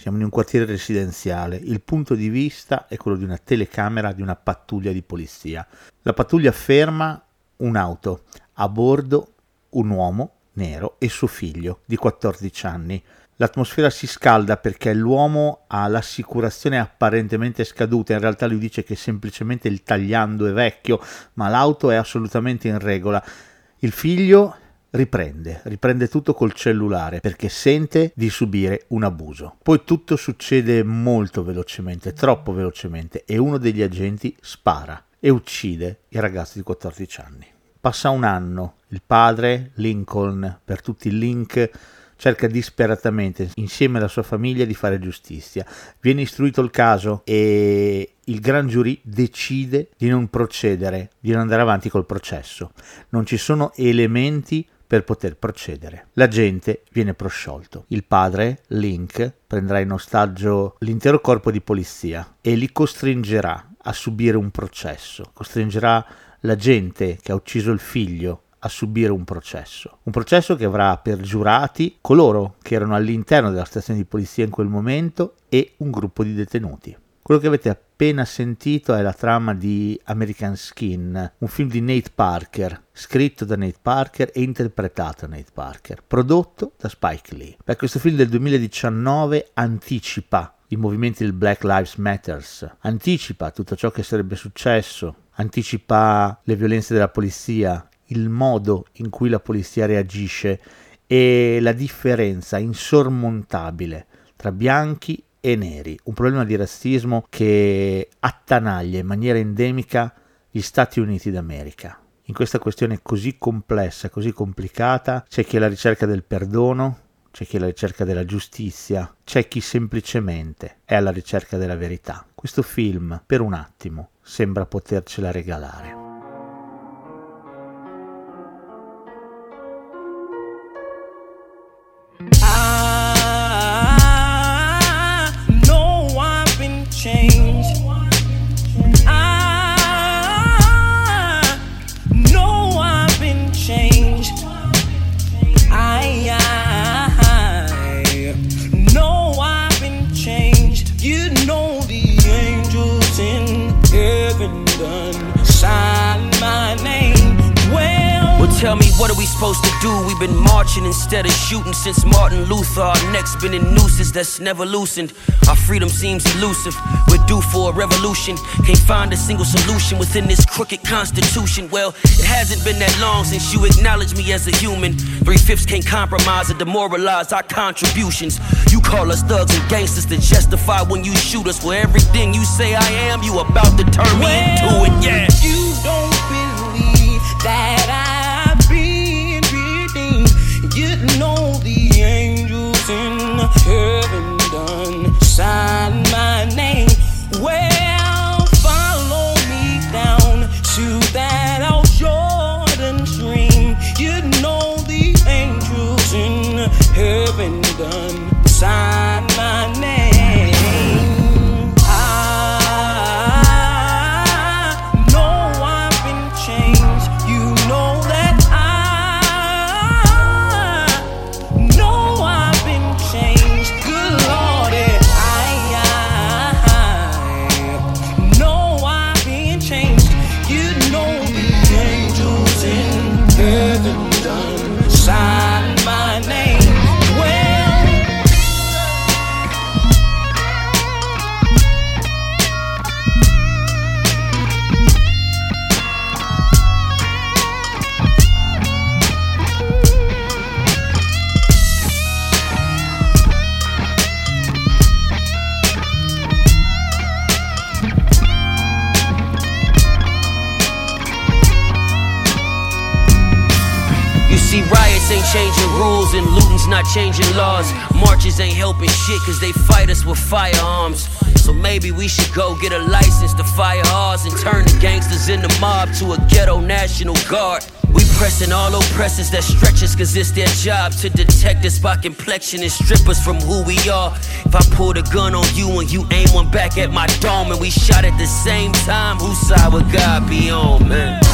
Siamo in un quartiere residenziale. Il punto di vista è quello di una telecamera di una pattuglia di polizia. La pattuglia ferma un'auto. A bordo un uomo nero e suo figlio di 14 anni. L'atmosfera si scalda perché l'uomo ha l'assicurazione apparentemente scaduta, in realtà lui dice che semplicemente il tagliando è vecchio, ma l'auto è assolutamente in regola. Il figlio riprende, riprende tutto col cellulare perché sente di subire un abuso. Poi tutto succede molto velocemente, troppo velocemente e uno degli agenti spara e uccide il ragazzo di 14 anni. Passa un anno, il padre, Lincoln, per tutti i link, cerca disperatamente insieme alla sua famiglia di fare giustizia. Viene istruito il caso e il gran giurì decide di non procedere, di non andare avanti col processo. Non ci sono elementi per poter procedere. L'agente viene prosciolto. Il padre, Link, prenderà in ostaggio l'intero corpo di polizia e li costringerà a subire un processo, costringerà l'agente che ha ucciso il figlio a subire un processo. Un processo che avrà per giurati coloro che erano all'interno della stazione di polizia in quel momento e un gruppo di detenuti. Quello che avete appena sentito è la trama di American Skin, un film di Nate Parker, scritto da Nate Parker e interpretato da Nate Parker, prodotto da Spike Lee. Beh, questo film del 2019 anticipa i movimenti del Black Lives Matter, anticipa tutto ciò che sarebbe successo, anticipa le violenze della polizia, il modo in cui la polizia reagisce e la differenza insormontabile tra bianchi e neri, un problema di razzismo che attanaglia in maniera endemica gli Stati Uniti d'America. In questa questione così complessa, così complicata, c'è chi è alla ricerca del perdono, c'è chi è alla ricerca della giustizia, c'è chi semplicemente è alla ricerca della verità. Questo film, per un attimo, sembra potercela regalare. Tell me, what are we supposed to do? We've been marching instead of shooting since Martin Luther. Our necks been in nooses that's never loosened. Our freedom seems elusive. We're due for a revolution. Can't find a single solution within this crooked constitution. Well, it hasn't been that long since you acknowledged me as a human. Three fifths can't compromise or demoralize our contributions. You call us thugs and gangsters to justify when you shoot us. Well, everything you say I am, you about to turn me into it. Yeah. Heaven done sign my name. Well, follow me down to that old Jordan stream. You know the angels in heaven done see riots ain't changing rules and looting's not changing laws. Marches ain't helping shit cause they fight us with firearms. So maybe we should go get a license to fire ours and turn the gangsters in the mob to a ghetto national guard. We pressing all oppressors that stretch us cause it's their job to detect us by complexion and strip us from who we are. If I pulled a gun on you and you aim one back at my dome and we shot at the same time, whose side would God be on, man?